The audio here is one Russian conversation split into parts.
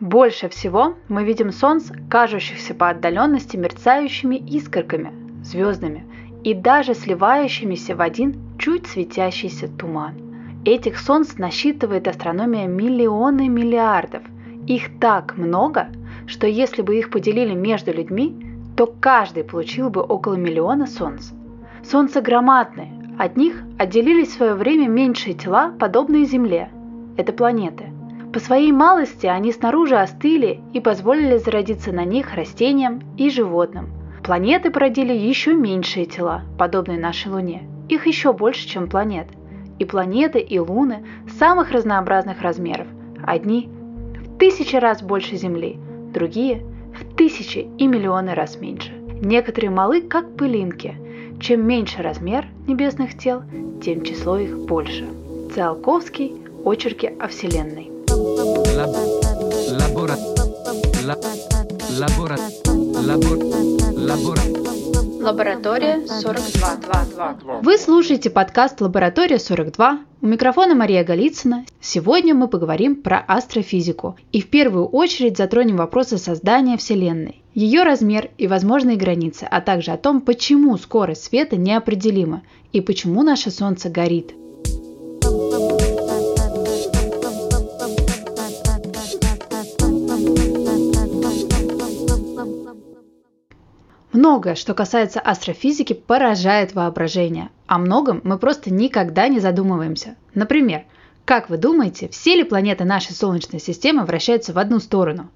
Больше всего мы видим Солнц, кажущихся по отдаленности мерцающими искорками, звездами и даже сливающимися в один чуть светящийся туман. Этих Солнц насчитывает астрономия миллионы миллиардов. Их так много, что если бы их поделили между людьми, то каждый получил бы около миллиона Солнц. Солнца громадные, от них отделились в свое время меньшие тела, подобные Земле. Это планеты. По своей малости они снаружи остыли и позволили зародиться на них растениям и животным. Планеты породили еще меньшие тела, подобные нашей Луне. Их еще больше, чем планет. И планеты, и луны самых разнообразных размеров. Одни в тысячи раз больше Земли, другие в тысячи и миллионы раз меньше. Некоторые малы, как пылинки. Чем меньше размер небесных тел, тем число их больше. Циолковский. Очерки о Вселенной. Лаборатория 42. Вы слушаете подкаст «Лаборатория 42». У микрофона Мария Голицына. Сегодня мы поговорим про астрофизику. И в первую очередь затронем вопросы создания Вселенной, ее размер и возможные границы, а также о том, почему скорость света неопределима и почему наше Солнце горит – Многое, что касается астрофизики, поражает воображение. О многом мы просто никогда не задумываемся. Например, как вы думаете, все ли планеты нашей Солнечной системы вращаются в одну сторону?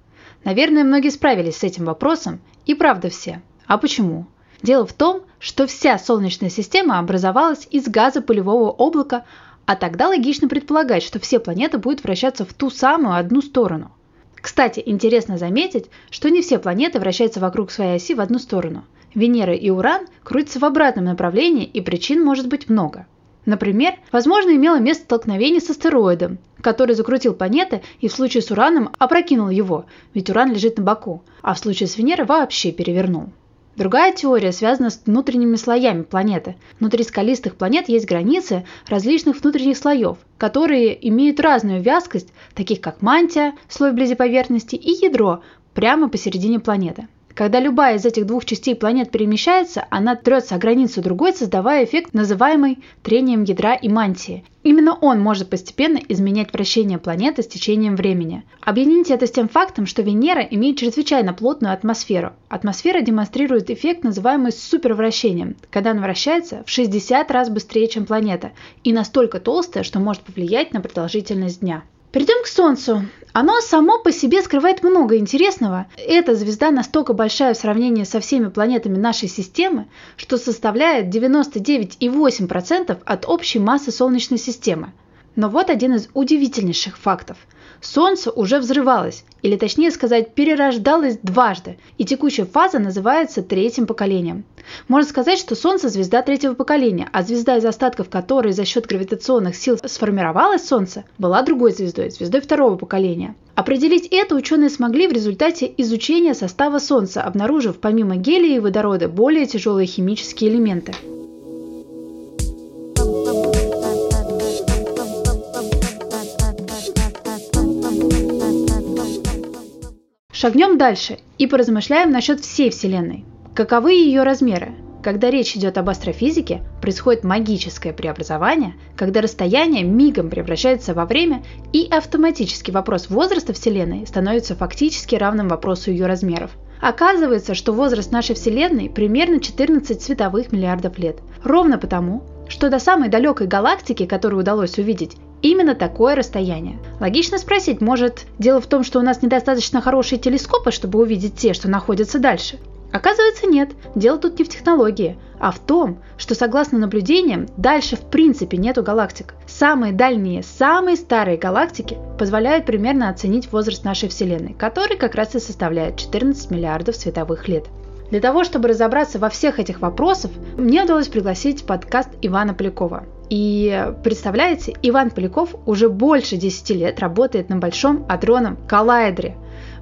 Наверное, многие справились с этим вопросом, и правда все. А почему? Дело в том, что вся Солнечная система образовалась из газа пылевого облака, а тогда логично предполагать, что все планеты будут вращаться в ту самую одну сторону – кстати, интересно заметить, что не все планеты вращаются вокруг своей оси в одну сторону. Венера и Уран крутятся в обратном направлении, и причин может быть много. Например, возможно, имело место столкновение с астероидом, который закрутил планеты и в случае с Ураном опрокинул его, ведь Уран лежит на боку, а в случае с Венерой вообще перевернул. Другая теория связана с внутренними слоями планеты. Внутри скалистых планет есть границы различных внутренних слоев, которые имеют разную вязкость, таких как мантия, слой вблизи поверхности, и ядро, прямо посередине планеты. Когда любая из этих двух частей планет перемещается, она трется о границу другой, создавая эффект, называемый трением ядра и мантии. Именно он может постепенно изменять вращение планеты с течением времени. Объедините это с тем фактом, что Венера имеет чрезвычайно плотную атмосферу. Атмосфера демонстрирует эффект, называемый супервращением, когда она вращается в 60 раз быстрее, чем планета, и настолько толстая, что может повлиять на продолжительность дня. Перейдем к Солнцу. Оно само по себе скрывает много интересного. Эта звезда настолько большая в сравнении со всеми планетами нашей системы, что составляет 99,8% от общей массы Солнечной системы. Но вот один из удивительнейших фактов – Солнце уже взрывалось, или точнее сказать, перерождалось дважды, и текущая фаза называется третьим поколением. Можно сказать, что Солнце – звезда третьего поколения, а звезда из остатков которой за счет гравитационных сил сформировалось Солнце, была другой звездой, звездой второго поколения. Определить это ученые смогли в результате изучения состава Солнца, обнаружив помимо гелия и водорода более тяжелые химические элементы. Шагнем дальше и поразмышляем насчет всей Вселенной. Каковы ее размеры? Когда речь идет об астрофизике, происходит магическое преобразование, когда расстояние мигом превращается во время, и автоматически вопрос возраста Вселенной становится фактически равным вопросу ее размеров. Оказывается, что возраст нашей Вселенной примерно 14 световых миллиардов лет. Ровно потому, что до самой далекой галактики, которую удалось увидеть, именно такое расстояние. Логично спросить, может, дело в том, что у нас недостаточно хорошие телескопы, чтобы увидеть те, что находятся дальше? Оказывается, нет. Дело тут не в технологии, а в том, что согласно наблюдениям, дальше в принципе нету галактик. Самые дальние, самые старые галактики позволяют примерно оценить возраст нашей Вселенной, который как раз и составляет 14 миллиардов световых лет. Для того, чтобы разобраться во всех этих вопросах, мне удалось пригласить подкаст Ивана Полякова. И представляете, Иван Поляков уже больше 10 лет работает на Большом адронном коллайдере.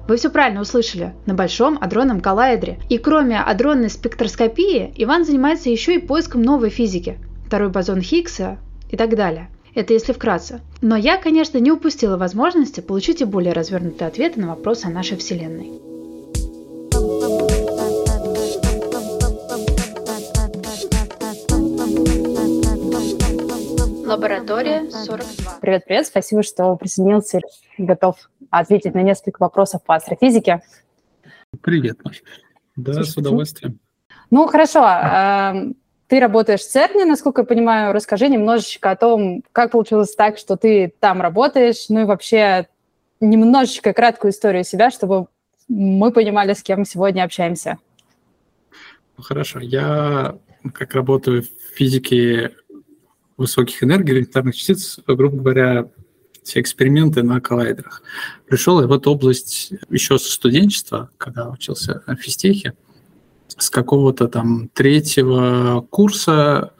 Вы все правильно услышали, на Большом адронном коллайдере. И кроме адронной спектроскопии, Иван занимается еще и поиском новой физики, второй бозон Хиггса и так далее. Это если вкратце. Но я, конечно, не упустила возможности получить и более развернутые ответы на вопросы о нашей Вселенной. Лаборатория 42. Привет, привет. Спасибо, что присоединился и готов ответить на несколько вопросов по астрофизике. Привет, Маш. Да, Слушай, с удовольствием. Ну, хорошо. э, Ты работаешь в ЦЕРНе, насколько я понимаю. Расскажи немножечко о том, как получилось так, что ты там работаешь, ну и вообще немножечко краткую историю себя, чтобы мы понимали, с кем сегодня общаемся. Ну, Хорошо. Я как работаю в физике высоких энергий, элементарных частиц, грубо говоря, все эксперименты на коллайдерах. Пришел я в эту область еще со студенчества, когда учился на физтехе, с какого-то там третьего курса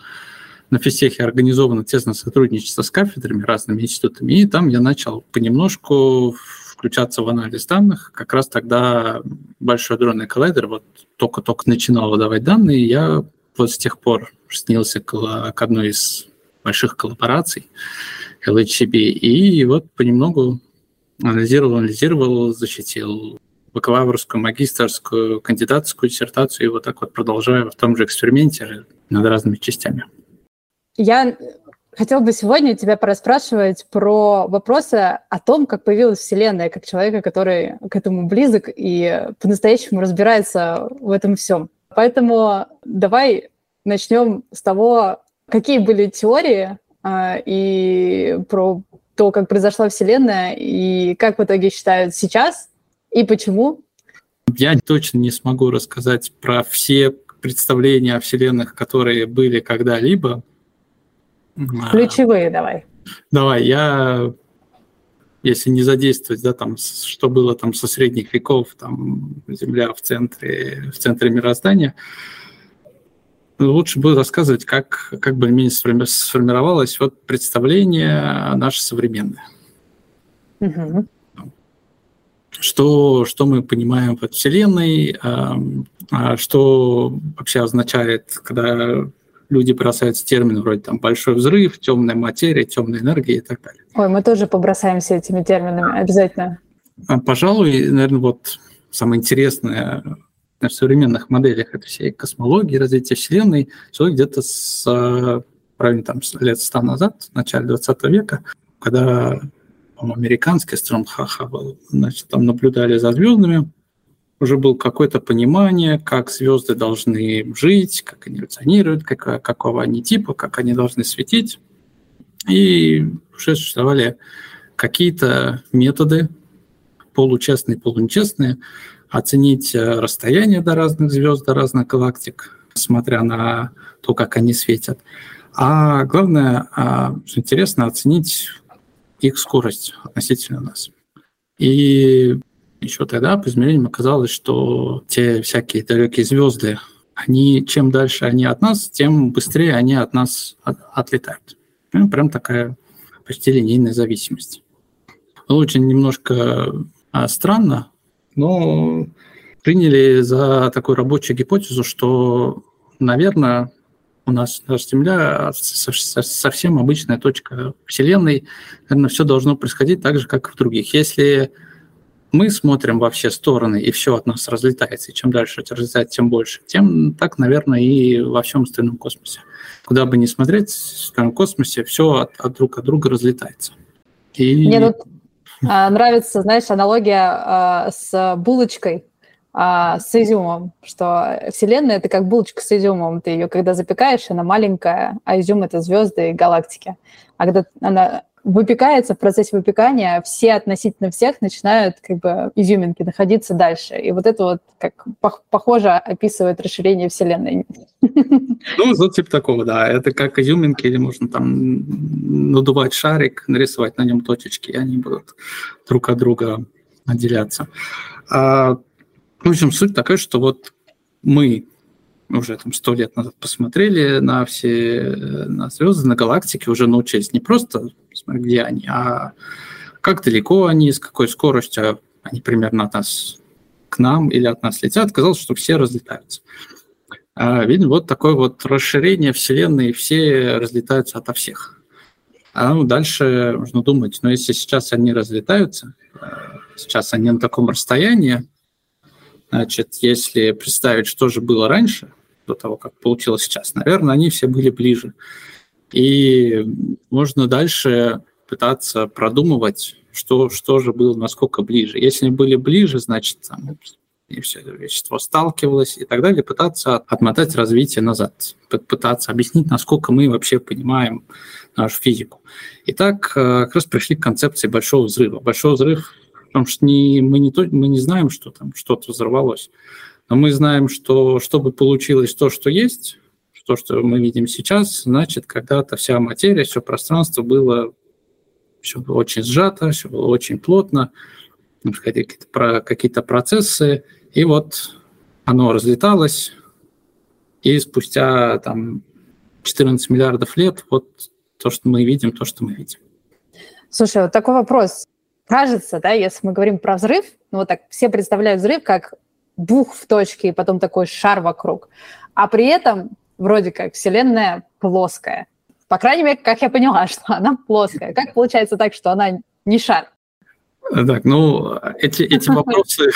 на физтехе организовано тесное сотрудничество с кафедрами, разными институтами, и там я начал понемножку включаться в анализ данных. Как раз тогда Большой адронный коллайдер вот только-только начинал выдавать данные, и я вот с тех пор снился к, к одной из больших коллабораций LHCb, и вот понемногу анализировал, анализировал, защитил бакалаврскую, магистрскую, кандидатскую диссертацию, и вот так вот продолжаю в том же эксперименте над разными частями. Я хотела бы сегодня тебя порасспрашивать про вопросы о том, как появилась Вселенная, как человека, который к этому близок и по-настоящему разбирается в этом всем. Поэтому давай начнем с того, какие были теории а, и про то, как произошла Вселенная, и как в итоге считают сейчас, и почему. Я точно не смогу рассказать про все представления о вселенных, которые были когда-либо. А, Ключевые давай. Давай, я, если не задействовать, да, там, что было там со средних веков, там, Земля в центре, в центре мироздания, лучше будет рассказывать, как, как более-менее сформи- сформировалось вот представление наше современное. Мгм. Что, что мы понимаем под Вселенной, ам, а что вообще означает, когда люди бросаются термины вроде там большой взрыв, темная материя, темная энергия и так далее. Ой, мы тоже побросаемся этими терминами, обязательно. А, Пожалуй, наверное, вот самое интересное в современных моделях этой всей космологии, развития Вселенной, человек где-то с, а, правильно, там, лет 100 назад, в начале 20 века, когда американский астроном Хаббл, значит, там наблюдали за звездами, уже было какое-то понимание, как звезды должны жить, как они эволюционируют, как, какого они типа, как они должны светить. И уже существовали какие-то методы, получестные, полунечестные, оценить э, расстояние до разных звезд, до разных галактик, смотря на то, как они светят. А главное, а, интересно, оценить их скорость относительно нас. И еще тогда по измерениям оказалось, что те всякие далекие звезды, они, чем дальше они от нас, тем быстрее они от нас от, отлетают. Ну, прям такая почти линейная зависимость. Очень немножко а, странно, но приняли за такую рабочую гипотезу, что, наверное, у нас наша Земля со- со- совсем обычная точка Вселенной. Наверное, все должно происходить так же, как и в других. Если мы смотрим во все стороны, и все от нас разлетается, и чем дальше это разлетается, тем больше, тем так, наверное, и во всем остальном космосе. Куда бы ни смотреть, в остальном космосе все от, от друг от друга разлетается. И... Мне тут нравится, знаешь, аналогия а, с булочкой, а, с изюмом, что Вселенная — это как булочка с изюмом. Ты ее, когда запекаешь, она маленькая, а изюм — это звезды и галактики. А когда она выпекается, в процессе выпекания все относительно всех начинают как бы изюминки находиться дальше. И вот это вот как пох- похоже описывает расширение Вселенной. Ну, вот типа такого, да. Это как изюминки, или можно там надувать шарик, нарисовать на нем точечки, и они будут друг от друга отделяться. А, в общем, суть такая, что вот мы уже там сто лет назад посмотрели на все на звезды, на галактики, уже научились не просто где они, а как далеко они, с какой скоростью они примерно от нас к нам или от нас летят. Казалось, что все разлетаются. А, видно, вот такое вот расширение Вселенной, все разлетаются ото всех. А ну, дальше нужно думать, но если сейчас они разлетаются, э, сейчас они на таком расстоянии, значит, если представить, что же было раньше, до того, как получилось сейчас, наверное, они все были ближе. И можно дальше пытаться продумывать, что, что же было насколько ближе. Если были ближе, значит, там, и все это вещество сталкивалось и так далее, пытаться отмотать развитие назад, пытаться объяснить, насколько мы вообще понимаем нашу физику. И так э, как раз пришли к концепции большого взрыва. Большой взрыв, потому что не, мы, не, мы не знаем, что там что-то взорвалось, но мы знаем, что чтобы получилось то, что есть, то, что мы видим сейчас, значит, когда-то вся материя, все пространство было все было очень сжато, все было очень плотно, какие-то, какие-то процессы, и вот оно разлеталось, и спустя там 14 миллиардов лет вот то, что мы видим, то, что мы видим. Слушай, вот такой вопрос. Кажется, да, если мы говорим про взрыв, ну вот так все представляют взрыв как бух в точке и потом такой шар вокруг. А при этом вроде как Вселенная плоская. По крайней мере, как я поняла, что она плоская. Как получается так, что она не шар? Так, ну, эти, эти вопросы,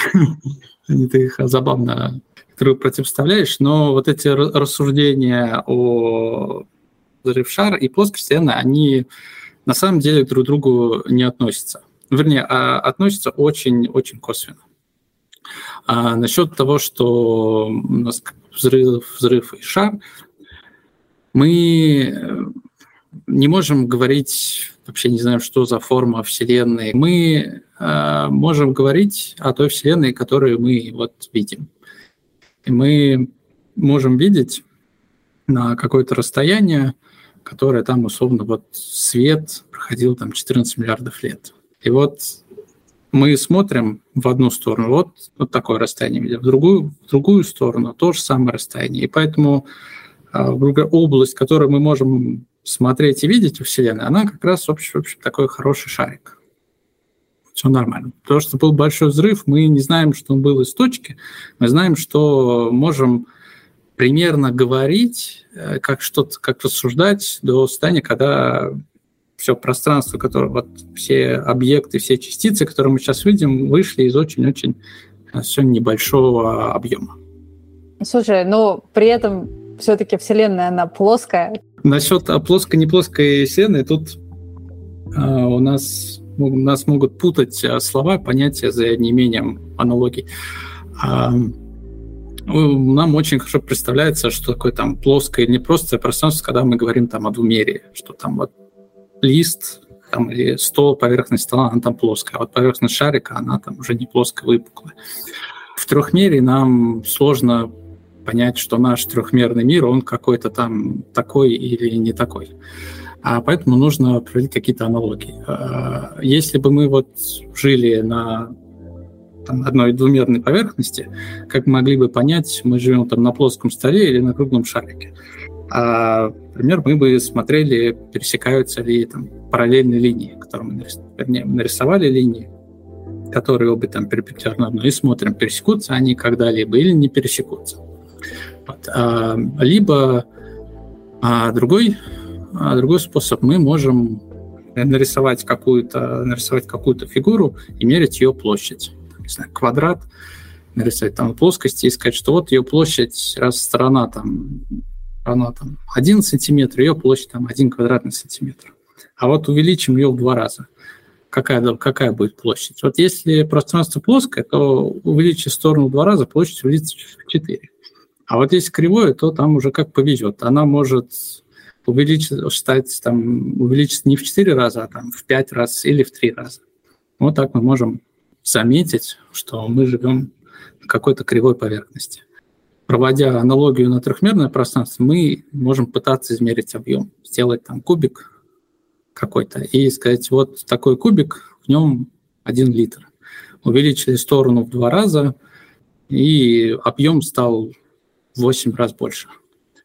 они ты их забавно которые противоставляешь, но вот эти рассуждения о взрыв шар и Вселенной, они на самом деле друг к другу не относятся. Вернее, а относятся очень-очень косвенно. А насчет того, что у нас взрыв, взрыв и шар, мы не можем говорить, вообще не знаем, что за форма Вселенной. Мы э, можем говорить о той Вселенной, которую мы вот видим. И мы можем видеть на какое-то расстояние, которое там условно вот свет проходил там 14 миллиардов лет. И вот мы смотрим в одну сторону, вот, вот такое расстояние видим, в другую, в другую сторону то же самое расстояние. И поэтому э, область, которую мы можем смотреть и видеть во Вселенной, она как раз, в общем, в общем такой хороший шарик. Все нормально. То, что был большой взрыв, мы не знаем, что он был из точки, мы знаем, что можем примерно говорить, э, как что-то, как рассуждать до состояния, когда все пространство, которое, вот все объекты, все частицы, которые мы сейчас видим, вышли из очень-очень э, все небольшого объема. Слушай, но при этом все-таки Вселенная, она плоская, Насчет а, плоской-не плоской Вселенной, тут а, у нас, нас могут путать а, слова, понятия за неимением аналогий. А, нам очень хорошо представляется, что такое там плоское или не просто пространство, когда мы говорим там о двумерии, что там вот лист там, или стол, поверхность стола, она там плоская, а вот поверхность шарика, она там уже не плоская, выпуклая. В трехмерии нам сложно понять, что наш трехмерный мир, он какой-то там такой или не такой. А поэтому нужно проводить какие-то аналогии. А, если бы мы вот жили на там, одной двумерной поверхности, как могли бы понять, мы живем там на плоском столе или на круглом шарике. А, например, мы бы смотрели, пересекаются ли там параллельные линии, которые мы нарисовали, вернее, нарисовали линии, которые обе там перпендикулярно и смотрим, пересекутся они когда-либо или не пересекутся. Вот. А, либо а, другой, а, другой способ, мы можем нарисовать какую-то нарисовать какую-то фигуру и мерить ее площадь. Не знаю, квадрат, нарисовать там плоскости и сказать, что вот ее площадь, раз сторона там, она там 1 сантиметр, ее площадь там 1 квадратный сантиметр. А вот увеличим ее в два раза. Какая, какая будет площадь? Вот если пространство плоское, то увеличить сторону в два раза, площадь увеличится в 4. А вот если кривое, то там уже как повезет. Она может увеличиться, стать, там, увеличиться не в 4 раза, а там, в 5 раз или в 3 раза. Вот так мы можем заметить, что мы живем на какой-то кривой поверхности. Проводя аналогию на трехмерное пространство, мы можем пытаться измерить объем, сделать там кубик какой-то и сказать, вот такой кубик, в нем 1 литр. Увеличили сторону в два раза, и объем стал в 8 раз больше.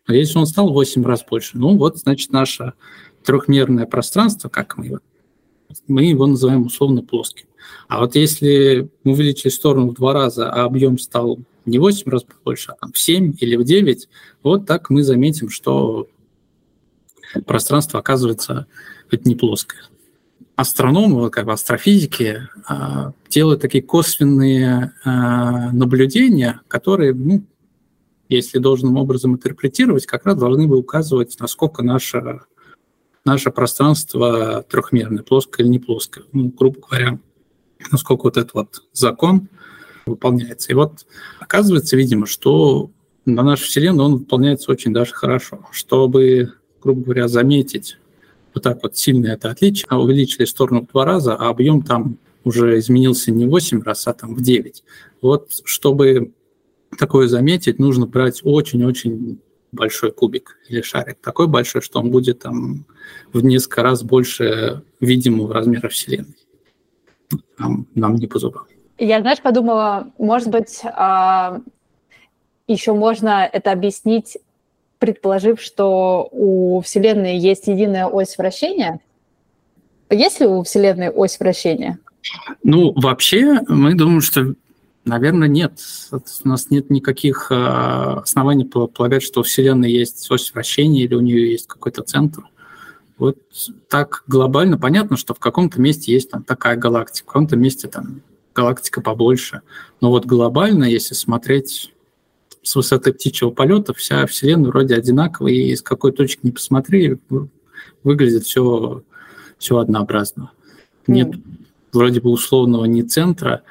А если он стал в 8 раз больше, ну вот, значит, наше трехмерное пространство, как мы его, мы его называем условно плоским. А вот если мы увеличили сторону в два раза, а объем стал не 8 раз больше, а там в 7 или в 9, вот так мы заметим, что пространство оказывается это не плоская. Астрономы, как бы астрофизики, а, делают такие косвенные а, наблюдения, которые, ну, если должным образом интерпретировать, как раз должны бы указывать, насколько наше, наше пространство трехмерное, плоское или не плоское. Ну, грубо говоря, насколько вот этот вот закон выполняется. И вот оказывается, видимо, что на нашу Вселенную он выполняется очень даже хорошо. Чтобы, грубо говоря, заметить вот так вот сильно это отличие, а увеличили сторону в два раза, а объем там уже изменился не в 8 раз, а там в 9. Вот чтобы такое заметить, нужно брать очень-очень большой кубик или шарик, такой большой, что он будет там в несколько раз больше видимого размера Вселенной. Нам, нам не по зубам. Я, знаешь, подумала, может быть, а, еще можно это объяснить, предположив, что у Вселенной есть единая ось вращения. Есть ли у Вселенной ось вращения? Ну, вообще, мы думаем, что, наверное, нет. У нас нет никаких а, оснований полагать, что у Вселенной есть ось вращения или у нее есть какой-то центр. Вот так глобально понятно, что в каком-то месте есть там такая галактика, в каком-то месте там галактика побольше. Но вот глобально, если смотреть с высоты птичьего полета, вся Вселенная вроде одинаковая, и с какой точки не посмотри, выглядит все, все однообразно. Нет mm. вроде бы условного ни центра,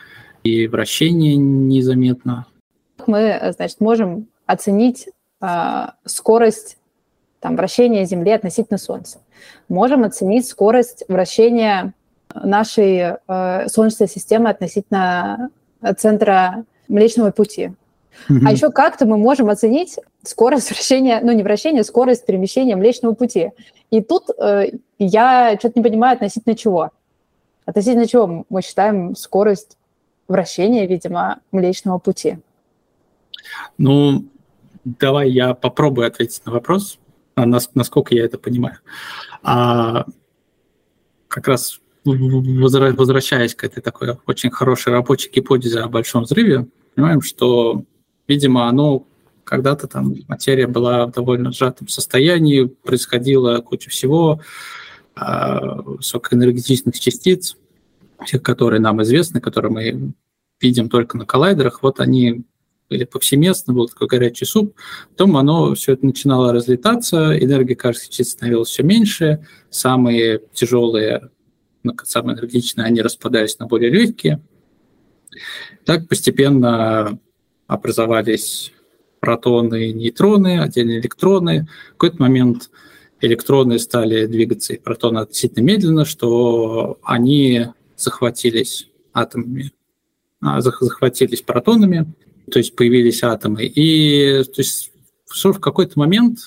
и вращение незаметно. Мы, значит, можем оценить э, скорость там, вращения Земли относительно Солнца. Можем оценить скорость вращения нашей э, Солнечной системы относительно центра Млечного Пути. Mm-hmm. А еще как-то мы можем оценить скорость вращения, ну не вращения, скорость перемещения Млечного Пути. И тут э, я что-то не понимаю относительно чего. Относительно чего мы считаем скорость вращения, видимо, Млечного Пути? Ну, давай я попробую ответить на вопрос, а, насколько я это понимаю. А, как раз возвращаясь к этой такой очень хорошей рабочей гипотезе о большом взрыве, понимаем, что, видимо, оно когда-то там материя была в довольно сжатом состоянии, происходила куча всего, а, высокоэнергетичных частиц, тех, которые нам известны, которые мы видим только на коллайдерах, вот они были повсеместно, был такой горячий суп, потом оно все это начинало разлетаться, энергия каждой частицы становилась все меньше, самые тяжелые самые энергичные, они распадались на более легкие. Так постепенно образовались протоны и нейтроны, отдельные электроны. В какой-то момент электроны стали двигаться и протоны относительно медленно, что они захватились атомами, а, захватились протонами, то есть появились атомы. И то есть, в какой-то момент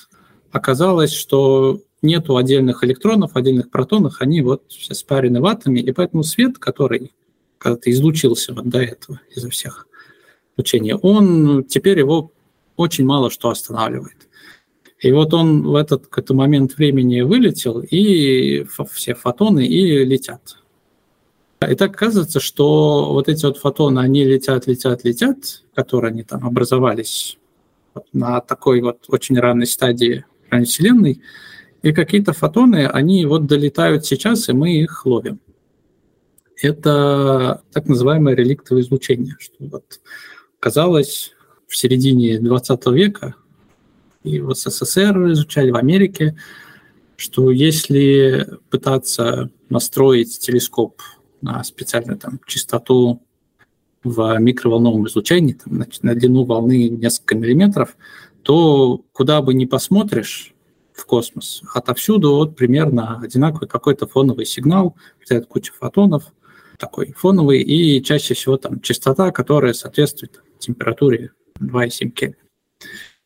оказалось, что нету отдельных электронов, отдельных протонов, они вот все спарены в атоме, и поэтому свет, который когда-то излучился вот до этого изо всех учений, он теперь его очень мало что останавливает. И вот он в этот, в этот момент времени вылетел, и все фотоны и летят. И так оказывается, что вот эти вот фотоны, они летят, летят, летят, которые они там образовались на такой вот очень ранней стадии ранней Вселенной, и какие-то фотоны, они вот долетают сейчас, и мы их ловим. Это так называемое реликтовое излучение, что вот казалось в середине 20 века, и в СССР изучали, в Америке, что если пытаться настроить телескоп на специальную там, частоту в микроволновом излучении, там, на, на длину волны несколько миллиметров, то куда бы ни посмотришь, в космос. Отовсюду вот примерно одинаковый какой-то фоновый сигнал, взять куча фотонов, такой фоновый, и чаще всего там частота, которая соответствует температуре 2,7 Кельвин.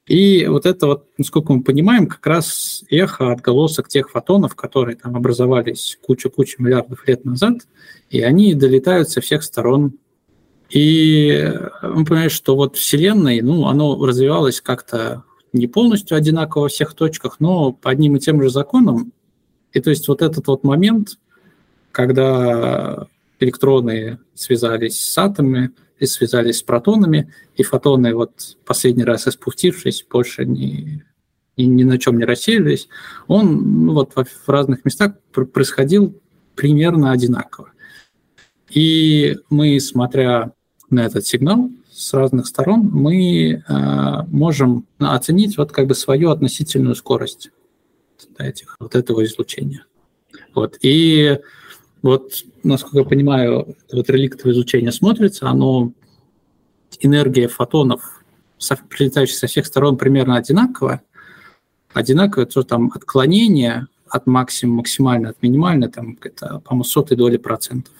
И вот это вот, насколько мы понимаем, как раз эхо, отголосок тех фотонов, которые там образовались кучу-кучу миллиардов лет назад, и они долетают со всех сторон. И мы понимаем, что вот Вселенной, ну, оно развивалось как-то не полностью одинаково во всех точках, но по одним и тем же законам. И то есть вот этот вот момент, когда электроны связались с атомами и связались с протонами, и фотоны, вот последний раз испустившись, больше не, и ни на чем не рассеивались, он ну, вот в разных местах происходил примерно одинаково. И мы, смотря на этот сигнал с разных сторон, мы э, можем оценить вот как бы свою относительную скорость этих, вот этого излучения. Вот. И вот, насколько я понимаю, вот реликтовое излучение смотрится, оно, энергия фотонов, прилетающих со всех сторон, примерно одинаковая. Одинаковое, то там отклонение от максимума максимально, от минимально, там, это, по-моему, сотой доли процентов.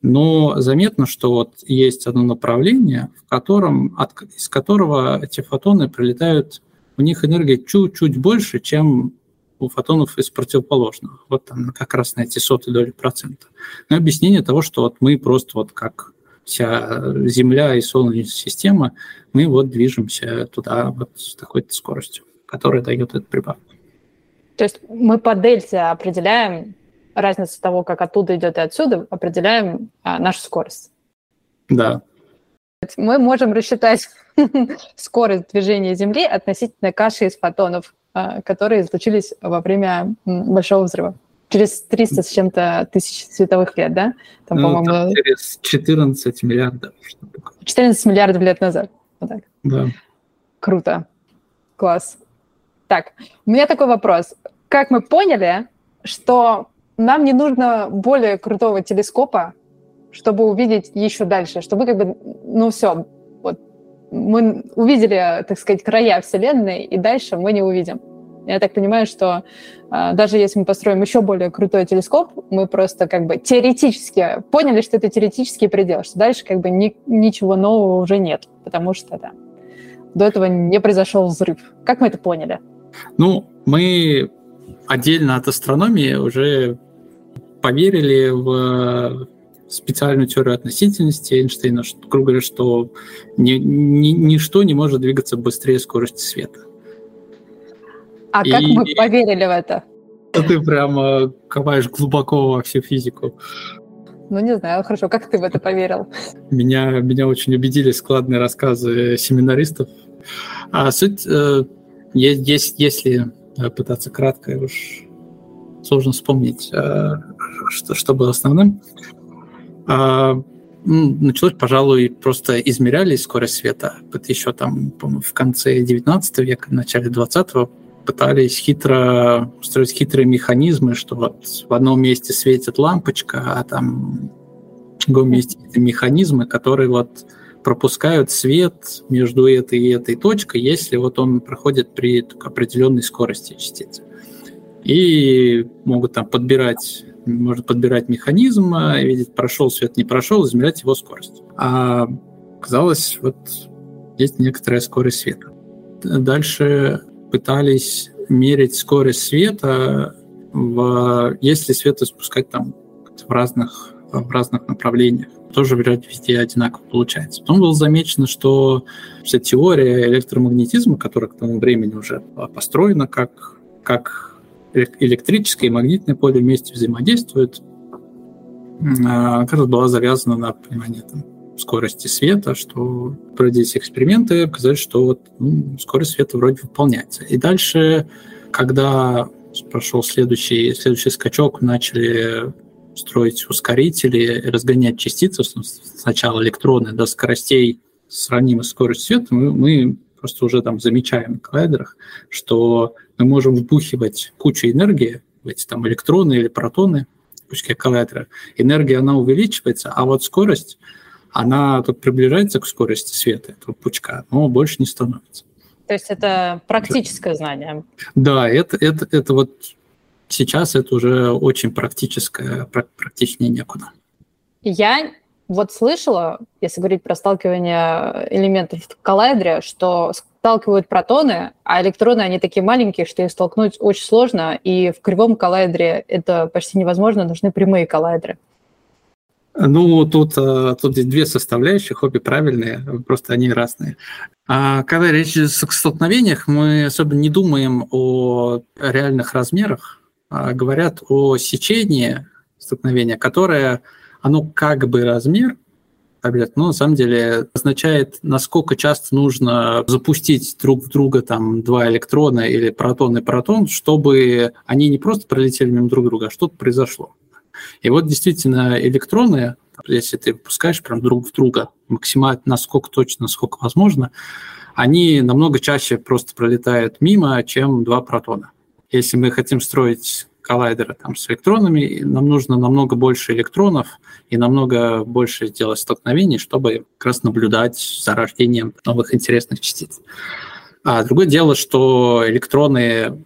Но заметно, что вот есть одно направление, в котором, от, из которого эти фотоны прилетают, у них энергия чуть-чуть больше, чем у фотонов из противоположного. Вот там как раз на эти сотые доли процента. Но объяснение того, что вот мы просто вот как вся Земля и Солнечная система, мы вот движемся туда вот с такой-то скоростью, которая дает эту прибавку. То есть мы по дельте определяем разницу того, как оттуда идет и отсюда, определяем а, нашу скорость. Да. Мы можем рассчитать скорость движения Земли относительно каши из фотонов, а, которые излучились во время Большого взрыва. Через 300 с чем-то тысяч световых лет, да? Там, ну, по-моему... Там через 14 миллиардов. 14 миллиардов лет назад. Вот так. Да. Круто. Класс. Так, у меня такой вопрос. Как мы поняли, что нам не нужно более крутого телескопа, чтобы увидеть еще дальше, чтобы как бы, ну все, вот мы увидели, так сказать, края Вселенной, и дальше мы не увидим. Я так понимаю, что э, даже если мы построим еще более крутой телескоп, мы просто как бы теоретически поняли, что это теоретический предел, что дальше как бы ни, ничего нового уже нет, потому что да, до этого не произошел взрыв. Как мы это поняли? Ну, мы отдельно от астрономии уже поверили в специальную теорию относительности Эйнштейна, что, грубо говоря, что ни, ни, ничто не может двигаться быстрее скорости света. А и... как мы поверили в это? Ты прямо копаешь глубоко во всю физику. Ну, не знаю, хорошо, как ты в это поверил? Меня, меня очень убедили складные рассказы семинаристов. А суть, э, есть, если пытаться кратко, уж сложно вспомнить, э, что, что было основным. А, началось, пожалуй, просто измеряли скорость света. Это еще там, в конце 19 века, в начале 20-го пытались хитро строить хитрые механизмы, что вот в одном месте светит лампочка, а там в другом месте механизмы, которые вот пропускают свет между этой и этой точкой, если вот он проходит при определенной скорости частицы. И могут там подбирать, может подбирать механизм, а, видеть, прошел свет, не прошел, измерять его скорость. А казалось, вот есть некоторая скорость света. Дальше пытались мерить скорость света, в, если свет испускать там в разных, в разных направлениях. Тоже вроде везде одинаково получается. Потом было замечено, что вся теория электромагнетизма, которая к тому времени уже построена, как, как электрическое и магнитное поле вместе взаимодействуют, а, как раз была завязана на понимание там, скорости света, что проводились эксперименты, оказалось, что вот, ну, скорость света вроде выполняется. И дальше, когда прошел следующий, следующий скачок, начали строить ускорители, разгонять частицы, сначала электроны до скоростей, сравнимых с скоростью света, мы, мы просто уже там замечаем на коллайдерах, что мы можем вбухивать кучу энергии эти там электроны или протоны, пучки коллайдера. Энергия, она увеличивается, а вот скорость она тут приближается к скорости света этого пучка, но больше не становится. То есть это практическое знание. Да, это, это, это вот сейчас это уже очень практическое, практичнее некуда. Я вот слышала, если говорить про сталкивание элементов в коллайдере, что сталкивают протоны, а электроны, они такие маленькие, что их столкнуть очень сложно, и в кривом коллайдере это почти невозможно, нужны прямые коллайдеры. Ну, тут, э, тут две составляющих, обе правильные, просто они разные. А когда речь о столкновениях, мы особо не думаем о реальных размерах, а говорят о сечении столкновения, которое, оно как бы размер, таблеток, но на самом деле означает, насколько часто нужно запустить друг в друга там два электрона или протон и протон, чтобы они не просто пролетели мимо друг друга, а что-то произошло. И вот действительно электроны, если ты выпускаешь прям друг в друга максимально, насколько точно, насколько возможно, они намного чаще просто пролетают мимо, чем два протона. Если мы хотим строить коллайдеры там, с электронами, нам нужно намного больше электронов и намного больше делать столкновений, чтобы как раз наблюдать за рождением новых интересных частиц. А другое дело, что электроны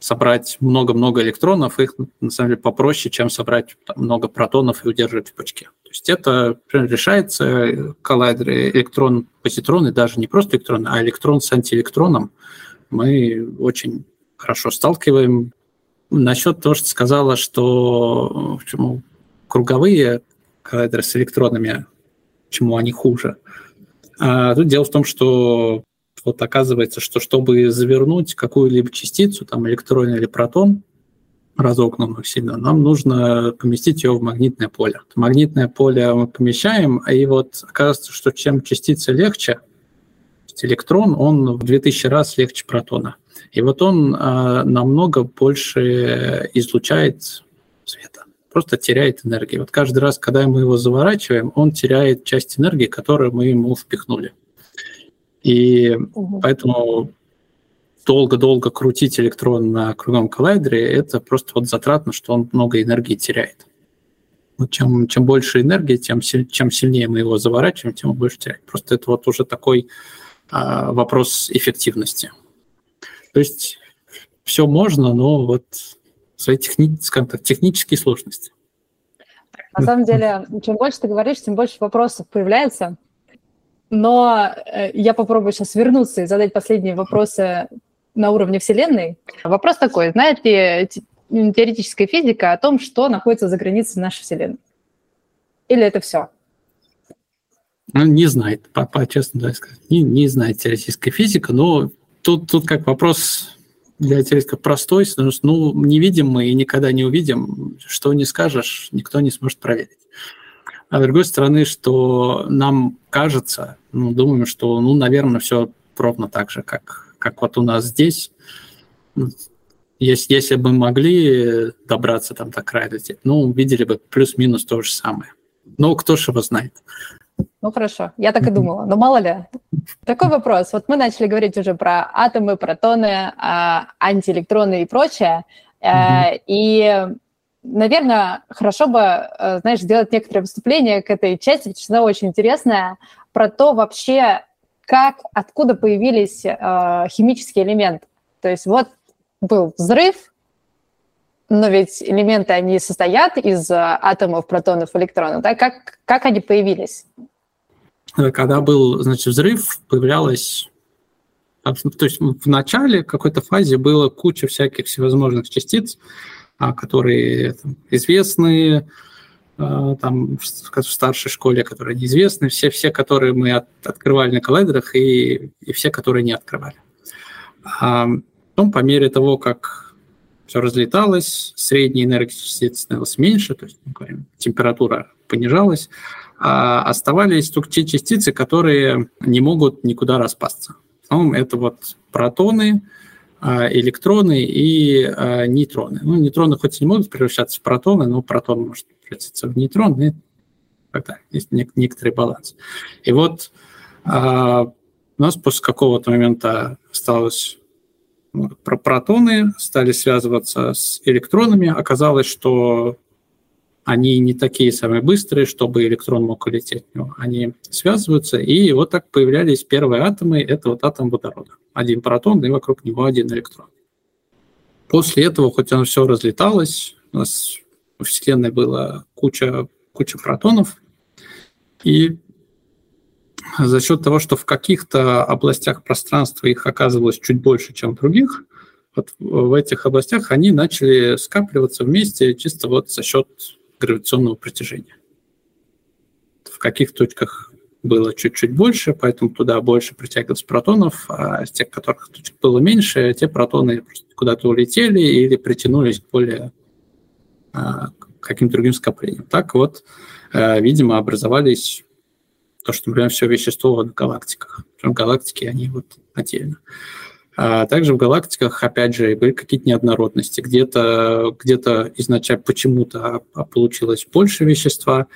собрать много-много электронов, их на самом деле попроще, чем собрать там, много протонов и удерживать в пучке. То есть это решается коллайдеры электрон-позитрон, и даже не просто электрон, а электрон с антиэлектроном мы очень хорошо сталкиваем. Насчет того, что сказала, что почему круговые коллайдеры с электронами, почему они хуже. А тут дело в том, что вот оказывается, что чтобы завернуть какую-либо частицу, там электрон или протон, разогнанную сильно, нам нужно поместить ее в магнитное поле. Магнитное поле мы помещаем, и вот оказывается, что чем частица легче, электрон, он в 2000 раз легче протона. И вот он э, намного больше излучает света, просто теряет энергию. Вот каждый раз, когда мы его заворачиваем, он теряет часть энергии, которую мы ему впихнули. И угу. поэтому долго-долго крутить электрон на круговом коллайдере, это просто вот затратно, что он много энергии теряет. Вот чем, чем больше энергии, тем чем сильнее мы его заворачиваем, тем больше теряет. Просто это вот уже такой а, вопрос эффективности. То есть все можно, но вот свои техни, так, технические сложности. На самом деле, чем больше ты говоришь, тем больше вопросов появляется. Но э, я попробую сейчас вернуться и задать последние вопросы на уровне Вселенной. Вопрос такой, знаете теоретическая физика о том, что находится за границей нашей Вселенной? Или это все? Ну, не знает, по, по честно сказать. Не, не знает теоретическая физика, но тут, тут как вопрос для теоретика простой, потому что ну, не видим мы и никогда не увидим, что не скажешь, никто не сможет проверить. А с другой стороны, что нам кажется, ну, думаем, что, ну, наверное, все ровно так же, как, как вот у нас здесь. Если, если бы могли добраться там до края ну, увидели бы плюс-минус то же самое. Но кто ж его знает. Ну хорошо, я так и думала, но мало ли. Такой вопрос. Вот мы начали говорить уже про атомы, протоны, а, антиэлектроны и прочее. Mm-hmm. И наверное, хорошо бы, э, знаешь, сделать некоторое выступление к этой части, потому что она очень интересная, про то вообще, как, откуда появились э, химические элементы. То есть вот был взрыв, но ведь элементы, они состоят из атомов, протонов, электронов, да? Как, как они появились? Когда был, значит, взрыв, появлялось то есть в начале, какой-то фазе было куча всяких всевозможных частиц, а, которые там, известны, а, там, в старшей школе, которые неизвестны, все, все которые мы от, открывали на коллайдерах и, и все, которые не открывали. А потом, по мере того, как все разлеталось, средняя энергия частиц становилась меньше, то есть, мы говорим, температура понижалась, а оставались только те частицы, которые не могут никуда распасться. В это вот протоны, а, электроны и а, нейтроны. Ну, нейтроны хоть и не могут превращаться в протоны, но протон может превратиться в нейтрон, и тогда есть некоторый баланс. И вот а, у нас после какого-то момента осталось ну, про протоны, стали связываться с электронами. Оказалось, что они не такие самые быстрые, чтобы электрон мог улететь. Они связываются, и вот так появлялись первые атомы. Это вот атом водорода один протон и вокруг него один электрон. После этого, хоть оно все разлеталось, у нас в Вселенной было куча, куча протонов, и за счет того, что в каких-то областях пространства их оказывалось чуть больше, чем в других, вот в этих областях они начали скапливаться вместе чисто вот за счет гравитационного притяжения. В каких точках было чуть-чуть больше, поэтому туда больше притягивалось протонов, а с тех, которых было меньше, те протоны куда-то улетели или притянулись к более а, каким-то другим скоплениям. Так вот, а, видимо, образовались то, что, например, все вещество в галактиках. Причем галактики, они вот отдельно. Также в галактиках, опять же, были какие-то неоднородности. Где-то где изначально почему-то получилось больше вещества,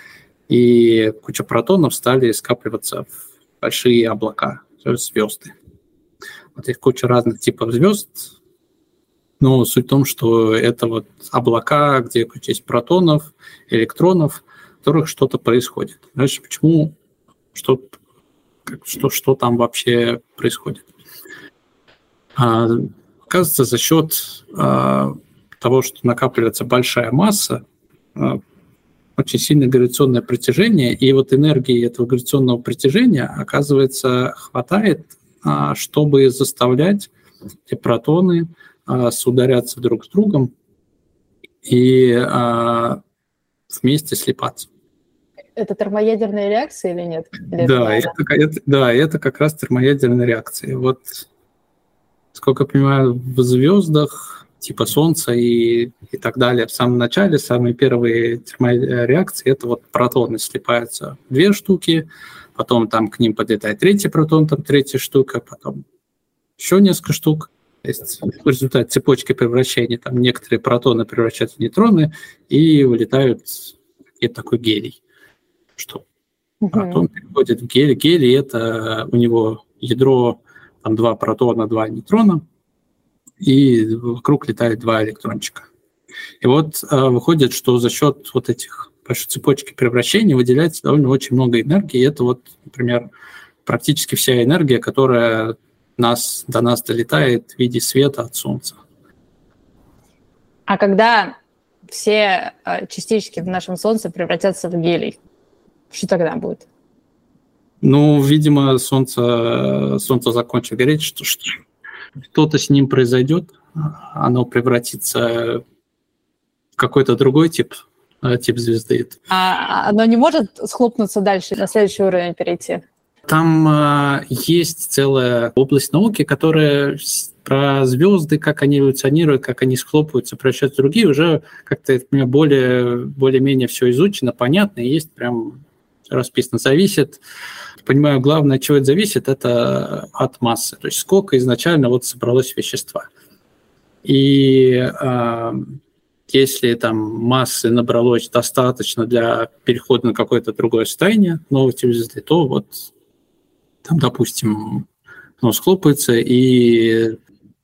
и куча протонов стали скапливаться в большие облака, звезды. Вот есть куча разных типов звезд, но суть в том, что это вот облака, где куча есть протонов, электронов, в которых что-то происходит. Дальше почему, что, что, что там вообще происходит? А, оказывается, за счет а, того, что накапливается большая масса, а, очень сильное гравитационное притяжение, и вот энергии этого гравитационного притяжения, оказывается, хватает, чтобы заставлять эти протоны сударяться друг с другом и вместе слипаться. Это термоядерная реакция или нет? Или да, это, это, да, это как раз термоядерная реакция. Вот сколько я понимаю, в звездах, типа Солнца и, и так далее, в самом начале, самые первые термореакции, это вот протоны слипаются две штуки, потом там к ним подлетает третий протон, там третья штука, потом еще несколько штук. То есть в результате цепочки превращения там некоторые протоны превращаются в нейтроны и вылетают и такой гелий, что протон переходит в гелий. Гелий – это у него ядро там два протона, два нейтрона, и вокруг летает два электрончика. И вот э, выходит, что за счет вот этих большой цепочки превращений выделяется довольно очень много энергии. И это вот, например, практически вся энергия, которая нас, до нас долетает в виде света от Солнца. А когда все э, частички в нашем Солнце превратятся в гелий, что тогда будет? Ну, видимо, солнце, солнце закончит гореть, что, что-то с ним произойдет, оно превратится в какой-то другой тип, э, тип звезды. А оно не может схлопнуться дальше, на следующий уровень перейти? Там э, есть целая область науки, которая про звезды, как они эволюционируют, как они схлопываются, превращаются в другие, уже как-то более, более-менее все изучено, понятно, и есть прям расписано. Зависит понимаю, главное, от чего это зависит, это от массы. То есть сколько изначально вот собралось вещества. И э, если там массы набралось достаточно для перехода на какое-то другое состояние новой звезды, то вот там, допустим, оно схлопается и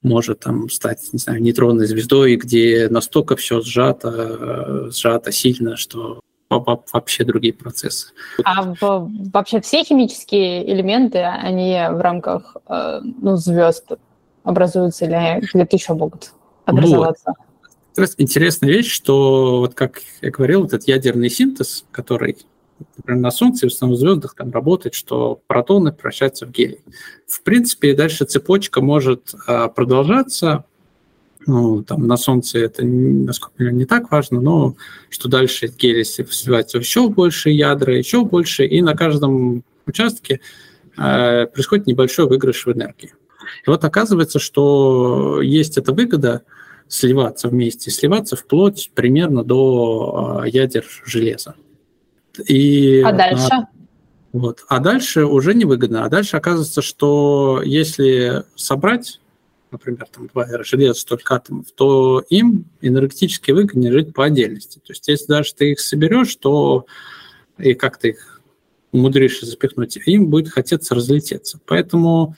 может там стать, не знаю, нейтронной звездой, где настолько все сжато, сжато сильно, что вообще другие процессы. А в, вообще все химические элементы, они в рамках э, ну, звезд образуются или где-то еще могут образоваться? Вот. Интересная вещь, что вот как я говорил, этот ядерный синтез, который например, на Солнце и в основном звездах там работает, что протоны превращаются в гелий. В принципе, дальше цепочка может а, продолжаться, ну, там на Солнце это, насколько не так важно, но что дальше гелий сливается еще больше ядра, еще больше, и на каждом участке э, происходит небольшой выигрыш в энергии. И вот оказывается, что есть эта выгода сливаться вместе, сливаться вплоть примерно до э, ядер железа. И, а дальше? А, вот. А дальше уже невыгодно. А дальше оказывается, что если собрать например, там два железа, столько атомов, то им энергетически выгоднее жить по отдельности. То есть если даже ты их соберешь, то и как ты их умудришься запихнуть, им будет хотеться разлететься. Поэтому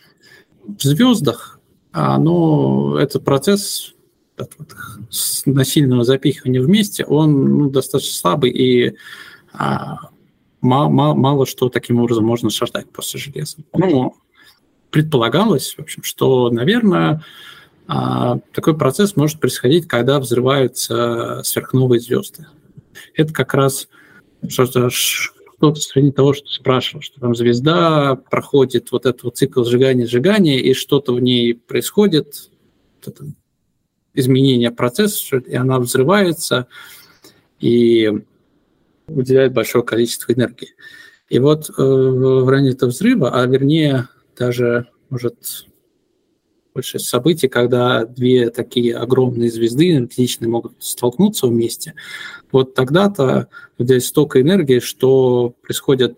в звездах оно, этот процесс вот, насильного запихивания вместе, он ну, достаточно слабый и а, мало, мало, мало что таким образом можно создать после железа. Ну, предполагалось, в общем, что, наверное, а, такой процесс может происходить, когда взрываются сверхновые звезды. Это как раз что-то что-то среди того, что спрашивал, что там звезда проходит вот этот вот цикл сжигания-сжигания, и что-то в ней происходит, вот изменение процесса, и она взрывается и выделяет большое количество энергии. И вот э, в районе этого взрыва, а вернее даже, может, больше событий, когда две такие огромные звезды энергетичные могут столкнуться вместе. Вот тогда-то здесь столько энергии, что происходят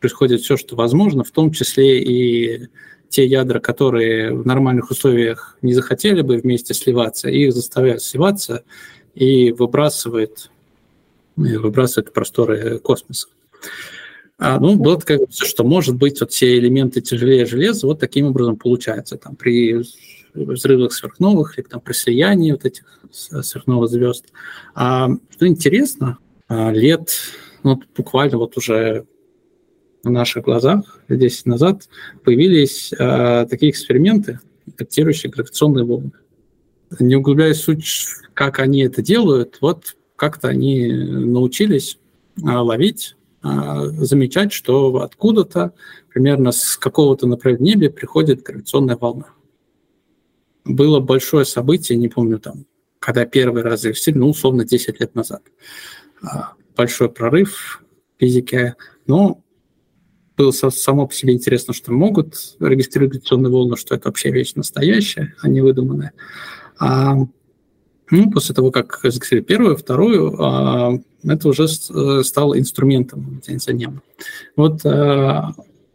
происходит все, что возможно, в том числе и те ядра, которые в нормальных условиях не захотели бы вместе сливаться, их заставляют сливаться и выбрасывает, выбрасывает просторы космоса. А, ну, было такая, что может быть вот все элементы тяжелее железа вот таким образом получается. Там, при взрывах сверхновых или там, при слиянии вот этих сверхновых звезд. А, что интересно, а, лет, ну, буквально вот уже в наших глазах, 10 назад, появились а, такие эксперименты, детектирующие гравитационные волны. Не углубляясь в суть, как они это делают, вот как-то они научились а, ловить, замечать, что откуда-то, примерно с какого-то направления в небе приходит гравитационная волна. Было большое событие, не помню там, когда первый раз зафиксировали, ну, условно, 10 лет назад. А, большой прорыв в физике, но было само по себе интересно, что могут регистрировать гравитационные волны, что это вообще вещь настоящая, а не выдуманная. Ну, после того, как зафиксировали первую, вторую, а, это уже э, стало инструментом за небо. Вот а,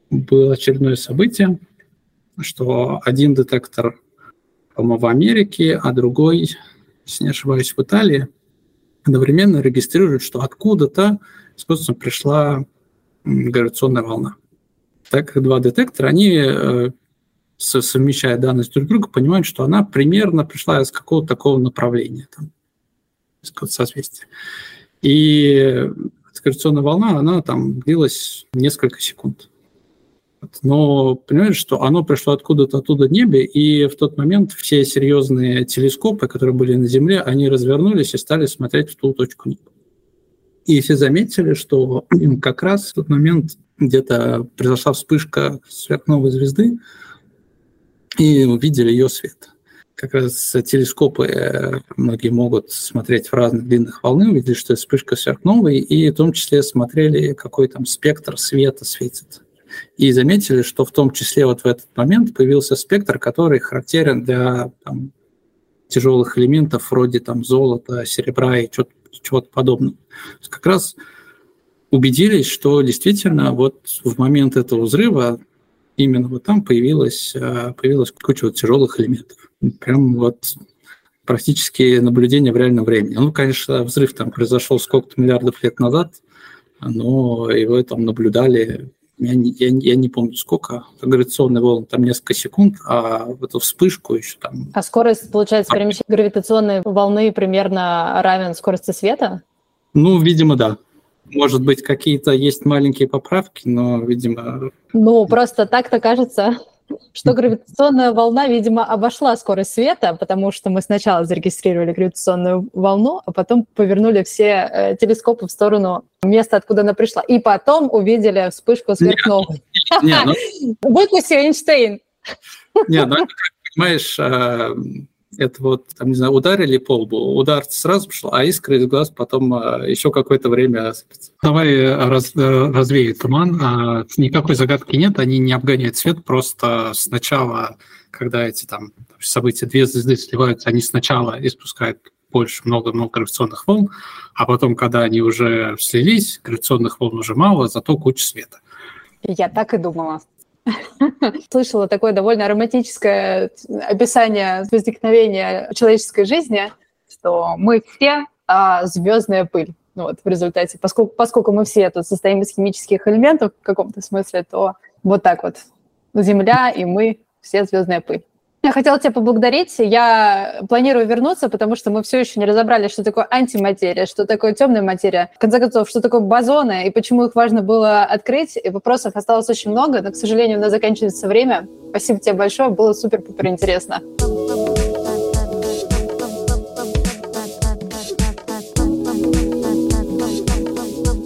было очередное событие, что один детектор, по-моему, в Америке, а другой, если не ошибаюсь, в Италии, одновременно регистрируют, что откуда-то, собственно, пришла гравитационная волна. Так как два детектора, они, э, совмещая данные друг друга, понимают, что она примерно пришла из какого-то такого направления, там, из какого-то созвездия. И гравитационная волна, она там длилась несколько секунд. Но понимаешь, что оно пришло откуда-то оттуда небе, и в тот момент все серьезные телескопы, которые были на Земле, они развернулись и стали смотреть в ту точку неба. И все заметили, что как раз в тот момент где-то произошла вспышка сверхновой звезды, и увидели ее свет. Как раз телескопы э, многие могут смотреть в разных длинных волны, увидели, что вспышка сверхновой, и в том числе смотрели, какой там спектр света светит. И заметили, что в том числе вот в этот момент появился спектр, который характерен для там, тяжелых элементов вроде там золота, серебра и чего-то чего-то подобного. Как раз убедились, что действительно вот в момент этого взрыва именно вот там появилась, э, появилась куча вот тяжелых элементов. Прям вот практически наблюдение в реальном времени. Ну, конечно, взрыв там произошел сколько-то миллиардов лет назад, но его там наблюдали, я не, я, я не помню сколько, гравитационные волны, там несколько секунд, а в эту вспышку еще там... А скорость, получается, перемещения гравитационной волны примерно равен скорости света? Ну, видимо, да. Может быть, какие-то есть маленькие поправки, но, видимо... Ну, просто так-то кажется, что гравитационная волна, видимо, обошла скорость света, потому что мы сначала зарегистрировали гравитационную волну, а потом повернули все э, телескопы в сторону места, откуда она пришла. И потом увидели вспышку сверхновой. Ну Выпусти Эйнштейн. Не, ну, понимаешь, а, это вот, там, не знаю, ударили по лбу, удар сразу пошел, а искра из глаз потом а, еще какое-то время Давай э, раз, э, развею туман. А, никакой загадки нет, они не обгоняют свет, просто сначала, когда эти там события, две звезды сливаются, они сначала испускают больше, много-много гравитационных волн, а потом, когда они уже слились, гравитационных волн уже мало, зато куча света. Я так и думала. Слышала такое довольно романтическое описание возникновения человеческой жизни, что мы все а, звездная пыль. Ну, вот в результате, поскольку, поскольку мы все тут состоим из химических элементов в каком-то смысле, то вот так вот Земля и мы все звездная пыль. Я хотела тебя поблагодарить. Я планирую вернуться, потому что мы все еще не разобрали, что такое антиматерия, что такое темная материя. В конце концов, что такое бозоны и почему их важно было открыть. И вопросов осталось очень много, но, к сожалению, у нас заканчивается время. Спасибо тебе большое, было супер-пупер интересно.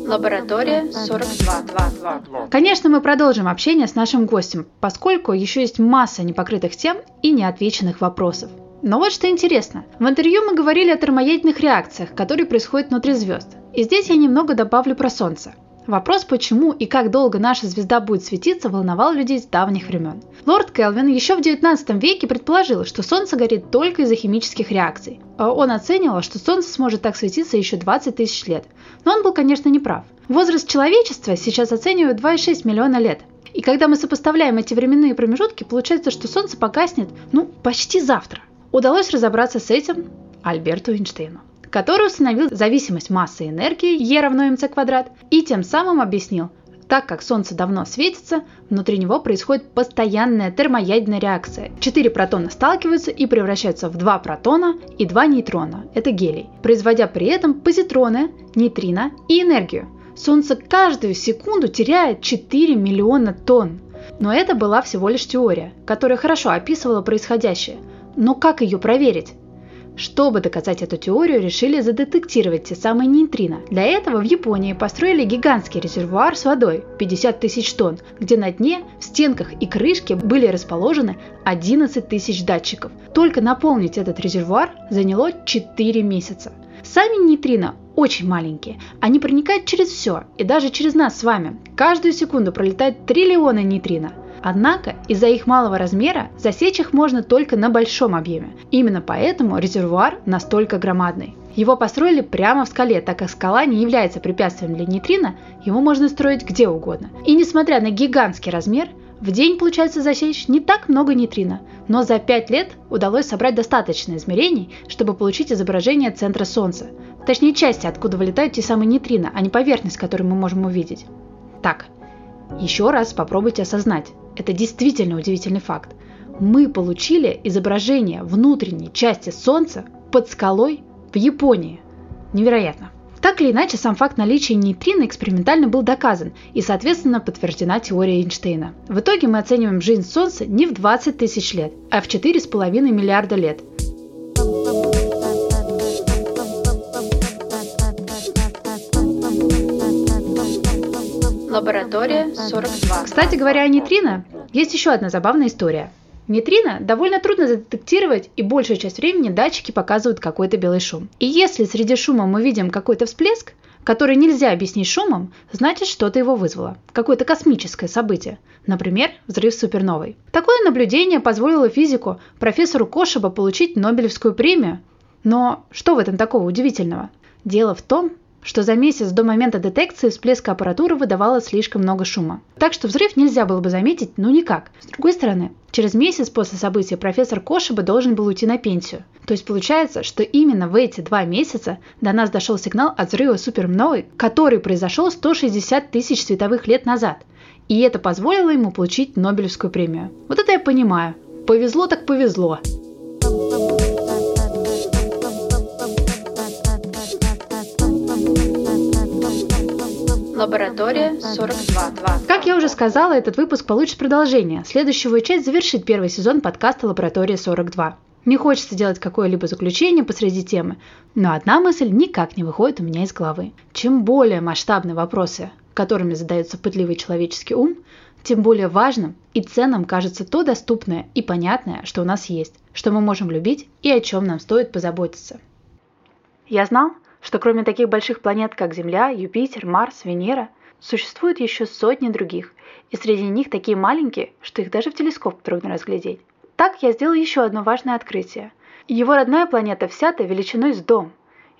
Лаборатория 42. Конечно, мы продолжим общение с нашим гостем, поскольку еще есть масса непокрытых тем и неотвеченных вопросов. Но вот что интересно. В интервью мы говорили о термоядерных реакциях, которые происходят внутри звезд. И здесь я немного добавлю про Солнце. Вопрос, почему и как долго наша звезда будет светиться, волновал людей с давних времен. Лорд Келвин еще в 19 веке предположил, что Солнце горит только из-за химических реакций. А он оценивал, что Солнце сможет так светиться еще 20 тысяч лет. Но он был, конечно, не прав. Возраст человечества сейчас оценивают 2,6 миллиона лет. И когда мы сопоставляем эти временные промежутки, получается, что Солнце погаснет, ну, почти завтра. Удалось разобраться с этим Альберту Эйнштейну который установил зависимость массы и энергии E равно mc квадрат и тем самым объяснил, так как Солнце давно светится, внутри него происходит постоянная термоядерная реакция. Четыре протона сталкиваются и превращаются в два протона и два нейтрона, это гелий, производя при этом позитроны, нейтрино и энергию. Солнце каждую секунду теряет 4 миллиона тонн. Но это была всего лишь теория, которая хорошо описывала происходящее. Но как ее проверить? Чтобы доказать эту теорию, решили задетектировать те самые нейтрино. Для этого в Японии построили гигантский резервуар с водой 50 тысяч тонн, где на дне, в стенках и крышке были расположены 11 тысяч датчиков. Только наполнить этот резервуар заняло 4 месяца. Сами нейтрино очень маленькие. Они проникают через все, и даже через нас с вами. Каждую секунду пролетают триллионы нейтрино. Однако из-за их малого размера засечь их можно только на большом объеме. Именно поэтому резервуар настолько громадный. Его построили прямо в скале, так как скала не является препятствием для нейтрино, его можно строить где угодно. И несмотря на гигантский размер, в день получается засечь не так много нейтрино, но за 5 лет удалось собрать достаточно измерений, чтобы получить изображение центра Солнца. Точнее части, откуда вылетают те самые нейтрино, а не поверхность, которую мы можем увидеть. Так, еще раз попробуйте осознать, это действительно удивительный факт. Мы получили изображение внутренней части Солнца под скалой в Японии. Невероятно. Так или иначе, сам факт наличия нейтрино экспериментально был доказан и, соответственно, подтверждена теория Эйнштейна. В итоге мы оцениваем жизнь Солнца не в 20 тысяч лет, а в 4,5 миллиарда лет. Лаборатория 42. Кстати говоря о нейтрино, есть еще одна забавная история. Нейтрино довольно трудно задетектировать, и большую часть времени датчики показывают какой-то белый шум. И если среди шума мы видим какой-то всплеск, который нельзя объяснить шумом, значит что-то его вызвало. Какое-то космическое событие. Например, взрыв суперновой. Такое наблюдение позволило физику профессору Кошеба получить Нобелевскую премию. Но что в этом такого удивительного? Дело в том, что за месяц до момента детекции всплеска аппаратуры выдавало слишком много шума. Так что взрыв нельзя было бы заметить, ну никак. С другой стороны, через месяц после события профессор Кошеба должен был уйти на пенсию. То есть получается, что именно в эти два месяца до нас дошел сигнал от взрыва суперновой, который произошел 160 тысяч световых лет назад. И это позволило ему получить Нобелевскую премию. Вот это я понимаю. Повезло так повезло. Лаборатория 42. Как я уже сказала, этот выпуск получит продолжение. Следующую часть завершит первый сезон подкаста «Лаборатория 42». Не хочется делать какое-либо заключение посреди темы, но одна мысль никак не выходит у меня из головы. Чем более масштабны вопросы, которыми задается пытливый человеческий ум, тем более важным и ценным кажется то доступное и понятное, что у нас есть, что мы можем любить и о чем нам стоит позаботиться. Я знал, что кроме таких больших планет, как Земля, Юпитер, Марс, Венера, существует еще сотни других, и среди них такие маленькие, что их даже в телескоп трудно разглядеть. Так я сделал еще одно важное открытие. Его родная планета Всята величиной с дом.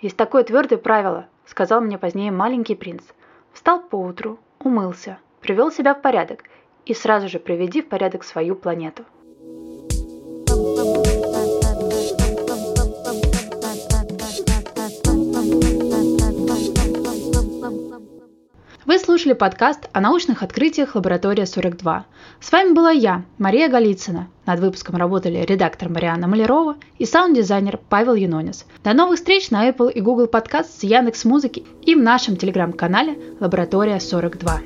Есть такое твердое правило, сказал мне позднее маленький принц. Встал поутру, умылся, привел себя в порядок и сразу же приведи в порядок свою планету. Вы слушали подкаст о научных открытиях «Лаборатория 42». С вами была я, Мария Голицына. Над выпуском работали редактор Марианна Малярова и саунд-дизайнер Павел Юнонис. До новых встреч на Apple и Google Podcast с Яндекс Музыки и в нашем телеграм-канале «Лаборатория 42».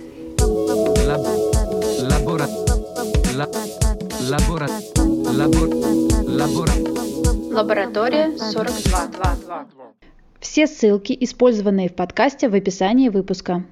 Лаборатория 42. Все ссылки, использованные в подкасте, в описании выпуска.